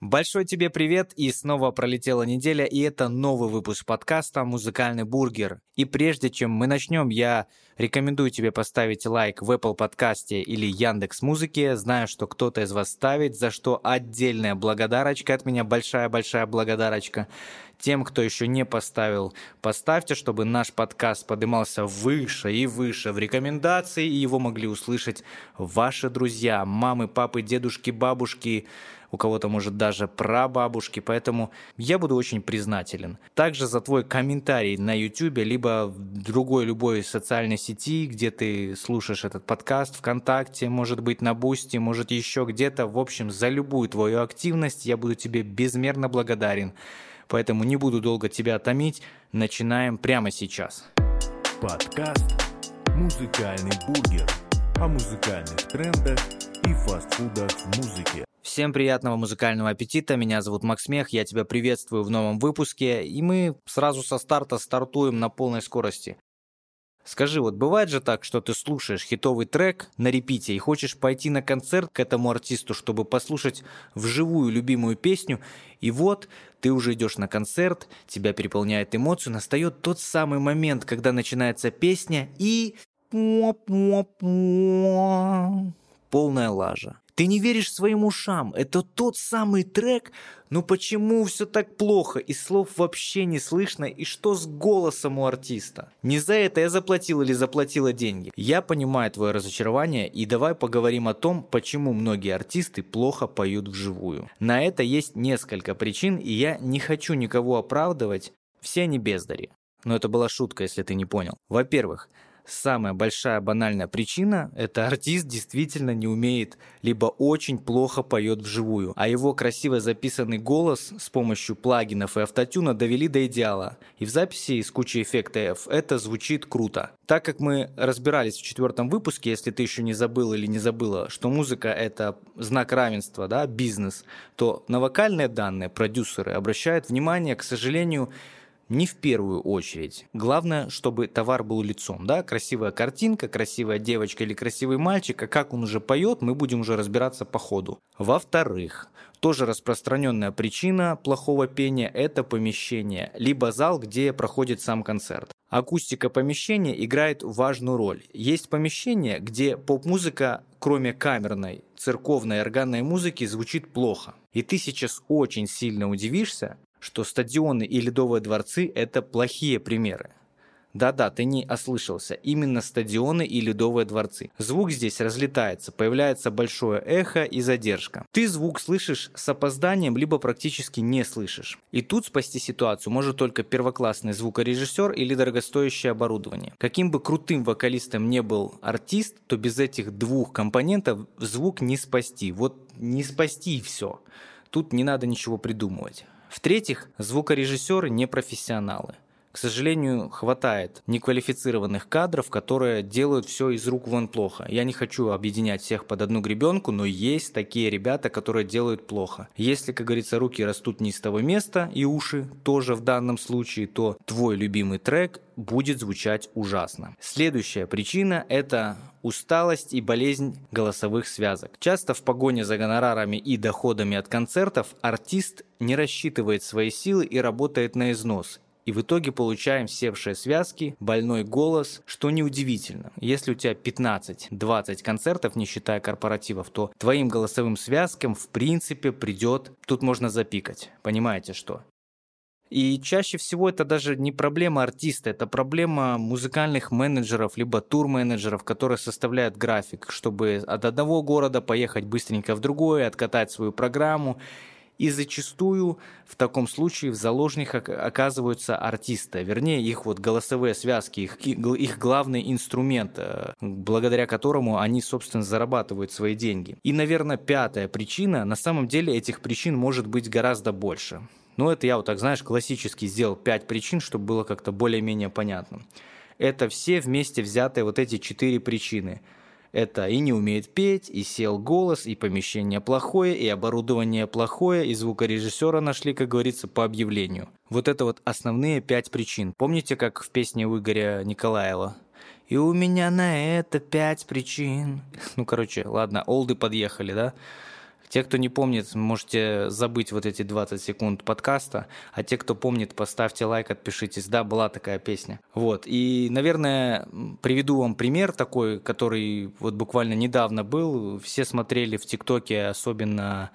Большой тебе привет, и снова пролетела неделя, и это новый выпуск подкаста «Музыкальный бургер». И прежде чем мы начнем, я рекомендую тебе поставить лайк в Apple подкасте или Яндекс Музыке. Знаю, что кто-то из вас ставит, за что отдельная благодарочка от меня, большая-большая благодарочка. Тем, кто еще не поставил, поставьте, чтобы наш подкаст поднимался выше и выше в рекомендации, и его могли услышать ваши друзья, мамы, папы, дедушки, бабушки, у кого-то, может, даже прабабушки, поэтому я буду очень признателен. Также за твой комментарий на YouTube, либо в другой любой социальной сети, где ты слушаешь этот подкаст, ВКонтакте, может быть, на Boosty, может, еще где-то. В общем, за любую твою активность я буду тебе безмерно благодарен. Поэтому не буду долго тебя томить. Начинаем прямо сейчас. Подкаст «Музыкальный бургер» о музыкальных трендах и фастфудах в музыке. Всем приятного музыкального аппетита, меня зовут Макс Мех, я тебя приветствую в новом выпуске, и мы сразу со старта стартуем на полной скорости. Скажи, вот бывает же так, что ты слушаешь хитовый трек на репите и хочешь пойти на концерт к этому артисту, чтобы послушать вживую любимую песню, и вот ты уже идешь на концерт, тебя переполняет эмоцию, настает тот самый момент, когда начинается песня и... Полная лажа. Ты не веришь своим ушам. Это тот самый трек. Но почему все так плохо? И слов вообще не слышно. И что с голосом у артиста? Не за это я заплатил или заплатила деньги. Я понимаю твое разочарование. И давай поговорим о том, почему многие артисты плохо поют вживую. На это есть несколько причин. И я не хочу никого оправдывать. Все они бездари. Но это была шутка, если ты не понял. Во-первых, самая большая банальная причина – это артист действительно не умеет, либо очень плохо поет вживую, а его красиво записанный голос с помощью плагинов и автотюна довели до идеала. И в записи с кучей эффектов это звучит круто. Так как мы разбирались в четвертом выпуске, если ты еще не забыл или не забыла, что музыка – это знак равенства, да, бизнес, то на вокальные данные продюсеры обращают внимание, к сожалению, не в первую очередь. Главное, чтобы товар был лицом, да, красивая картинка, красивая девочка или красивый мальчик, а как он уже поет, мы будем уже разбираться по ходу. Во-вторых, тоже распространенная причина плохого пения – это помещение, либо зал, где проходит сам концерт. Акустика помещения играет важную роль. Есть помещение, где поп-музыка, кроме камерной, церковной органной музыки, звучит плохо. И ты сейчас очень сильно удивишься, что стадионы и ледовые дворцы – это плохие примеры. Да-да, ты не ослышался. Именно стадионы и ледовые дворцы. Звук здесь разлетается, появляется большое эхо и задержка. Ты звук слышишь с опозданием, либо практически не слышишь. И тут спасти ситуацию может только первоклассный звукорежиссер или дорогостоящее оборудование. Каким бы крутым вокалистом не был артист, то без этих двух компонентов звук не спасти. Вот не спасти и все. Тут не надо ничего придумывать. В-третьих, звукорежиссеры не профессионалы. К сожалению, хватает неквалифицированных кадров, которые делают все из рук вон плохо. Я не хочу объединять всех под одну гребенку, но есть такие ребята, которые делают плохо. Если, как говорится, руки растут не с того места и уши тоже в данном случае, то твой любимый трек будет звучать ужасно. Следующая причина – это усталость и болезнь голосовых связок. Часто в погоне за гонорарами и доходами от концертов артист не рассчитывает свои силы и работает на износ, и в итоге получаем севшие связки, больной голос, что неудивительно. Если у тебя 15-20 концертов, не считая корпоративов, то твоим голосовым связкам в принципе придет, тут можно запикать. Понимаете что? И чаще всего это даже не проблема артиста, это проблема музыкальных менеджеров, либо тур-менеджеров, которые составляют график, чтобы от одного города поехать быстренько в другой, откатать свою программу. И зачастую в таком случае в заложниках оказываются артисты, вернее их вот голосовые связки, их, их главный инструмент, э, благодаря которому они, собственно, зарабатывают свои деньги. И, наверное, пятая причина, на самом деле этих причин может быть гораздо больше. Но это я вот так, знаешь, классически сделал пять причин, чтобы было как-то более-менее понятно. Это все вместе взятые вот эти четыре причины – это и не умеет петь, и сел голос, и помещение плохое, и оборудование плохое, и звукорежиссера нашли, как говорится, по объявлению. Вот это вот основные пять причин. Помните, как в песне у Игоря Николаева? И у меня на это пять причин. Ну, короче, ладно, олды подъехали, да? Те, кто не помнит, можете забыть вот эти 20 секунд подкаста, а те, кто помнит, поставьте лайк, отпишитесь. Да, была такая песня. Вот. И, наверное, приведу вам пример такой, который вот буквально недавно был. Все смотрели в ТикТоке, особенно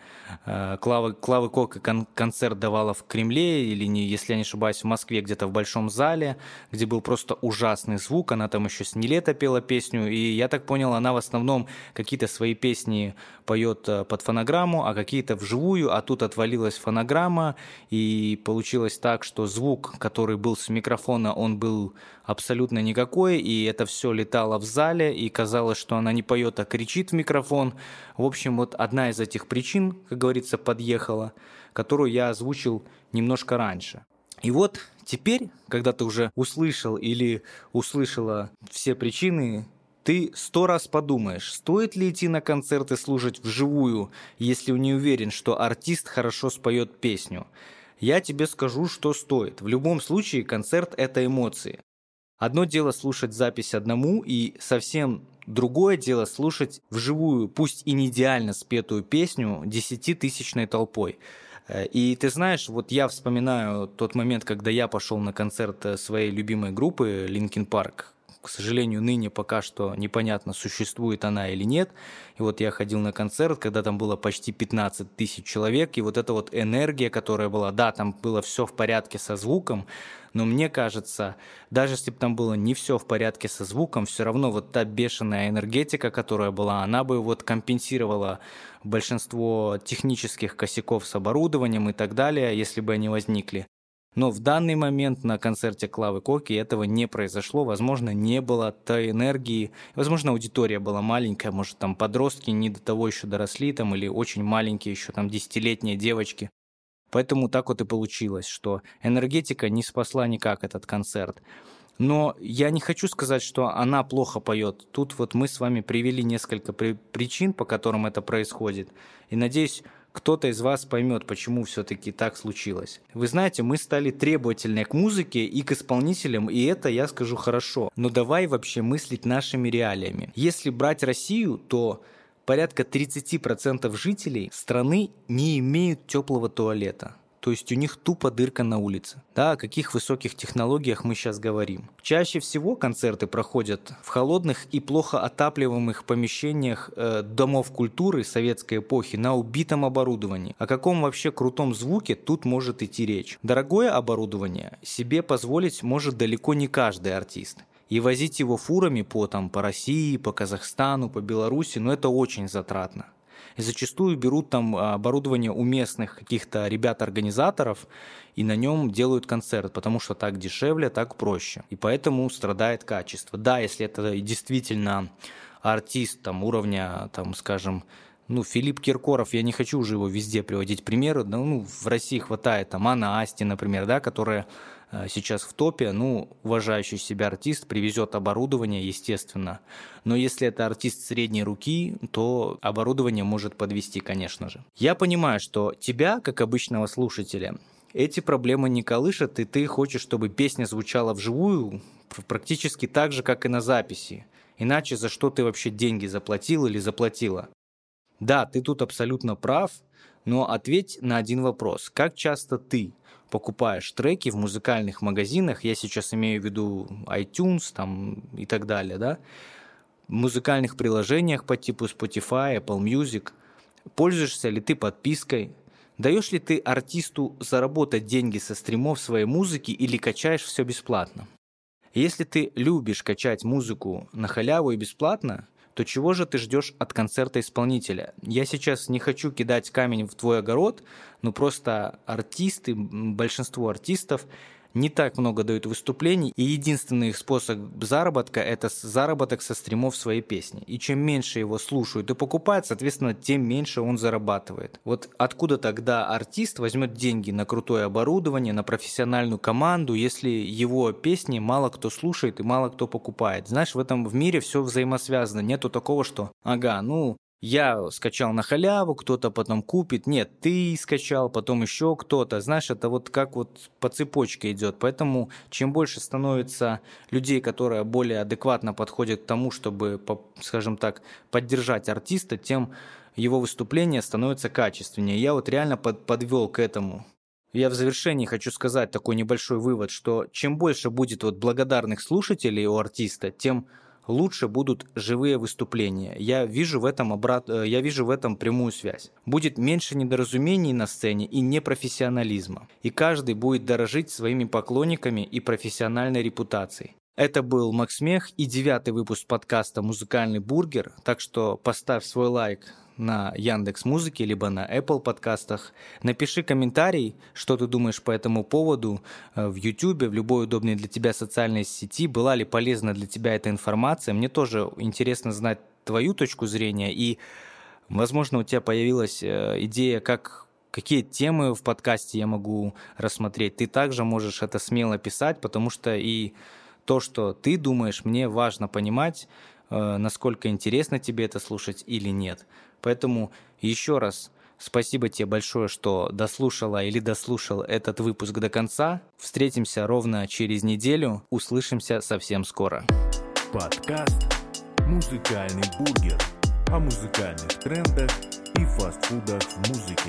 э, Клавы, Клавы Кока кон- концерт давала в Кремле, или, не, если я не ошибаюсь, в Москве, где-то в Большом зале, где был просто ужасный звук. Она там еще с Нелета пела песню, и я так понял, она в основном какие-то свои песни поет э, под фонограмму, а какие-то вживую, а тут отвалилась фонограмма, и получилось так, что звук, который был с микрофона, он был абсолютно никакой, и это все летало в зале, и казалось, что она не поет, а кричит в микрофон. В общем, вот одна из этих причин, как говорится, подъехала, которую я озвучил немножко раньше. И вот теперь, когда ты уже услышал или услышала все причины, ты сто раз подумаешь, стоит ли идти на концерт и слушать вживую, если не уверен, что артист хорошо споет песню. Я тебе скажу, что стоит. В любом случае концерт – это эмоции. Одно дело слушать запись одному, и совсем другое дело слушать вживую, пусть и не идеально спетую песню десятитысячной толпой. И ты знаешь, вот я вспоминаю тот момент, когда я пошел на концерт своей любимой группы Linkin Park, к сожалению, ныне пока что непонятно, существует она или нет. И вот я ходил на концерт, когда там было почти 15 тысяч человек, и вот эта вот энергия, которая была, да, там было все в порядке со звуком, но мне кажется, даже если бы там было не все в порядке со звуком, все равно вот та бешеная энергетика, которая была, она бы вот компенсировала большинство технических косяков с оборудованием и так далее, если бы они возникли. Но в данный момент на концерте Клавы Коки этого не произошло. Возможно, не было той энергии. Возможно, аудитория была маленькая. Может, там подростки не до того еще доросли, там, или очень маленькие еще там десятилетние девочки. Поэтому так вот и получилось, что энергетика не спасла никак этот концерт. Но я не хочу сказать, что она плохо поет. Тут вот мы с вами привели несколько причин, по которым это происходит. И надеюсь, кто-то из вас поймет, почему все-таки так случилось. Вы знаете, мы стали требовательны к музыке и к исполнителям, и это, я скажу, хорошо. Но давай вообще мыслить нашими реалиями. Если брать Россию, то порядка 30% жителей страны не имеют теплого туалета. То есть у них тупо дырка на улице. Да, о каких высоких технологиях мы сейчас говорим. Чаще всего концерты проходят в холодных и плохо отапливаемых помещениях э, домов культуры советской эпохи на убитом оборудовании. О каком вообще крутом звуке тут может идти речь? Дорогое оборудование себе позволить может далеко не каждый артист и возить его фурами по, там, по России, по Казахстану, по Беларуси, но это очень затратно и зачастую берут там а, оборудование у местных каких-то ребят-организаторов и на нем делают концерт, потому что так дешевле, так проще. И поэтому страдает качество. Да, если это действительно артист там уровня, там, скажем, ну, Филипп Киркоров, я не хочу уже его везде приводить примеры, ну, в России хватает там Анна Асти, например, да, которая Э, сейчас в топе, ну, уважающий себя артист привезет оборудование, естественно. Но если это артист средней руки, то оборудование может подвести, конечно же. Я понимаю, что тебя, как обычного слушателя, эти проблемы не колышат, и ты хочешь, чтобы песня звучала вживую практически так же, как и на записи. Иначе за что ты вообще деньги заплатил или заплатила? Да, ты тут абсолютно прав, но ответь на один вопрос. Как часто ты покупаешь треки в музыкальных магазинах, я сейчас имею в виду iTunes там, и так далее, да, в музыкальных приложениях по типу Spotify, Apple Music, пользуешься ли ты подпиской, даешь ли ты артисту заработать деньги со стримов своей музыки или качаешь все бесплатно. Если ты любишь качать музыку на халяву и бесплатно, то чего же ты ждешь от концерта исполнителя? Я сейчас не хочу кидать камень в твой огород, но просто артисты, большинство артистов не так много дают выступлений, и единственный их способ заработка – это заработок со стримов своей песни. И чем меньше его слушают и покупают, соответственно, тем меньше он зарабатывает. Вот откуда тогда артист возьмет деньги на крутое оборудование, на профессиональную команду, если его песни мало кто слушает и мало кто покупает? Знаешь, в этом в мире все взаимосвязано. Нету такого, что, ага, ну, я скачал на халяву, кто-то потом купит. Нет, ты скачал, потом еще кто-то. Знаешь, это вот как вот по цепочке идет. Поэтому чем больше становится людей, которые более адекватно подходят к тому, чтобы, скажем так, поддержать артиста, тем его выступления становятся качественнее. Я вот реально под, подвел к этому. Я в завершении хочу сказать такой небольшой вывод, что чем больше будет вот благодарных слушателей у артиста, тем лучше будут живые выступления. Я вижу в этом обрат... Э, я вижу в этом прямую связь. Будет меньше недоразумений на сцене и непрофессионализма. И каждый будет дорожить своими поклонниками и профессиональной репутацией. Это был Макс Мех и девятый выпуск подкаста «Музыкальный бургер». Так что поставь свой лайк на Яндекс Музыке либо на Apple подкастах. Напиши комментарий, что ты думаешь по этому поводу э, в YouTube, в любой удобной для тебя социальной сети. Была ли полезна для тебя эта информация? Мне тоже интересно знать твою точку зрения. И, возможно, у тебя появилась э, идея, как какие темы в подкасте я могу рассмотреть. Ты также можешь это смело писать, потому что и то, что ты думаешь, мне важно понимать, э, насколько интересно тебе это слушать или нет. Поэтому еще раз спасибо тебе большое, что дослушала или дослушал этот выпуск до конца. Встретимся ровно через неделю. Услышимся совсем скоро. Подкаст «Музыкальный бургер» о музыкальных трендах и фастфудах в музыке.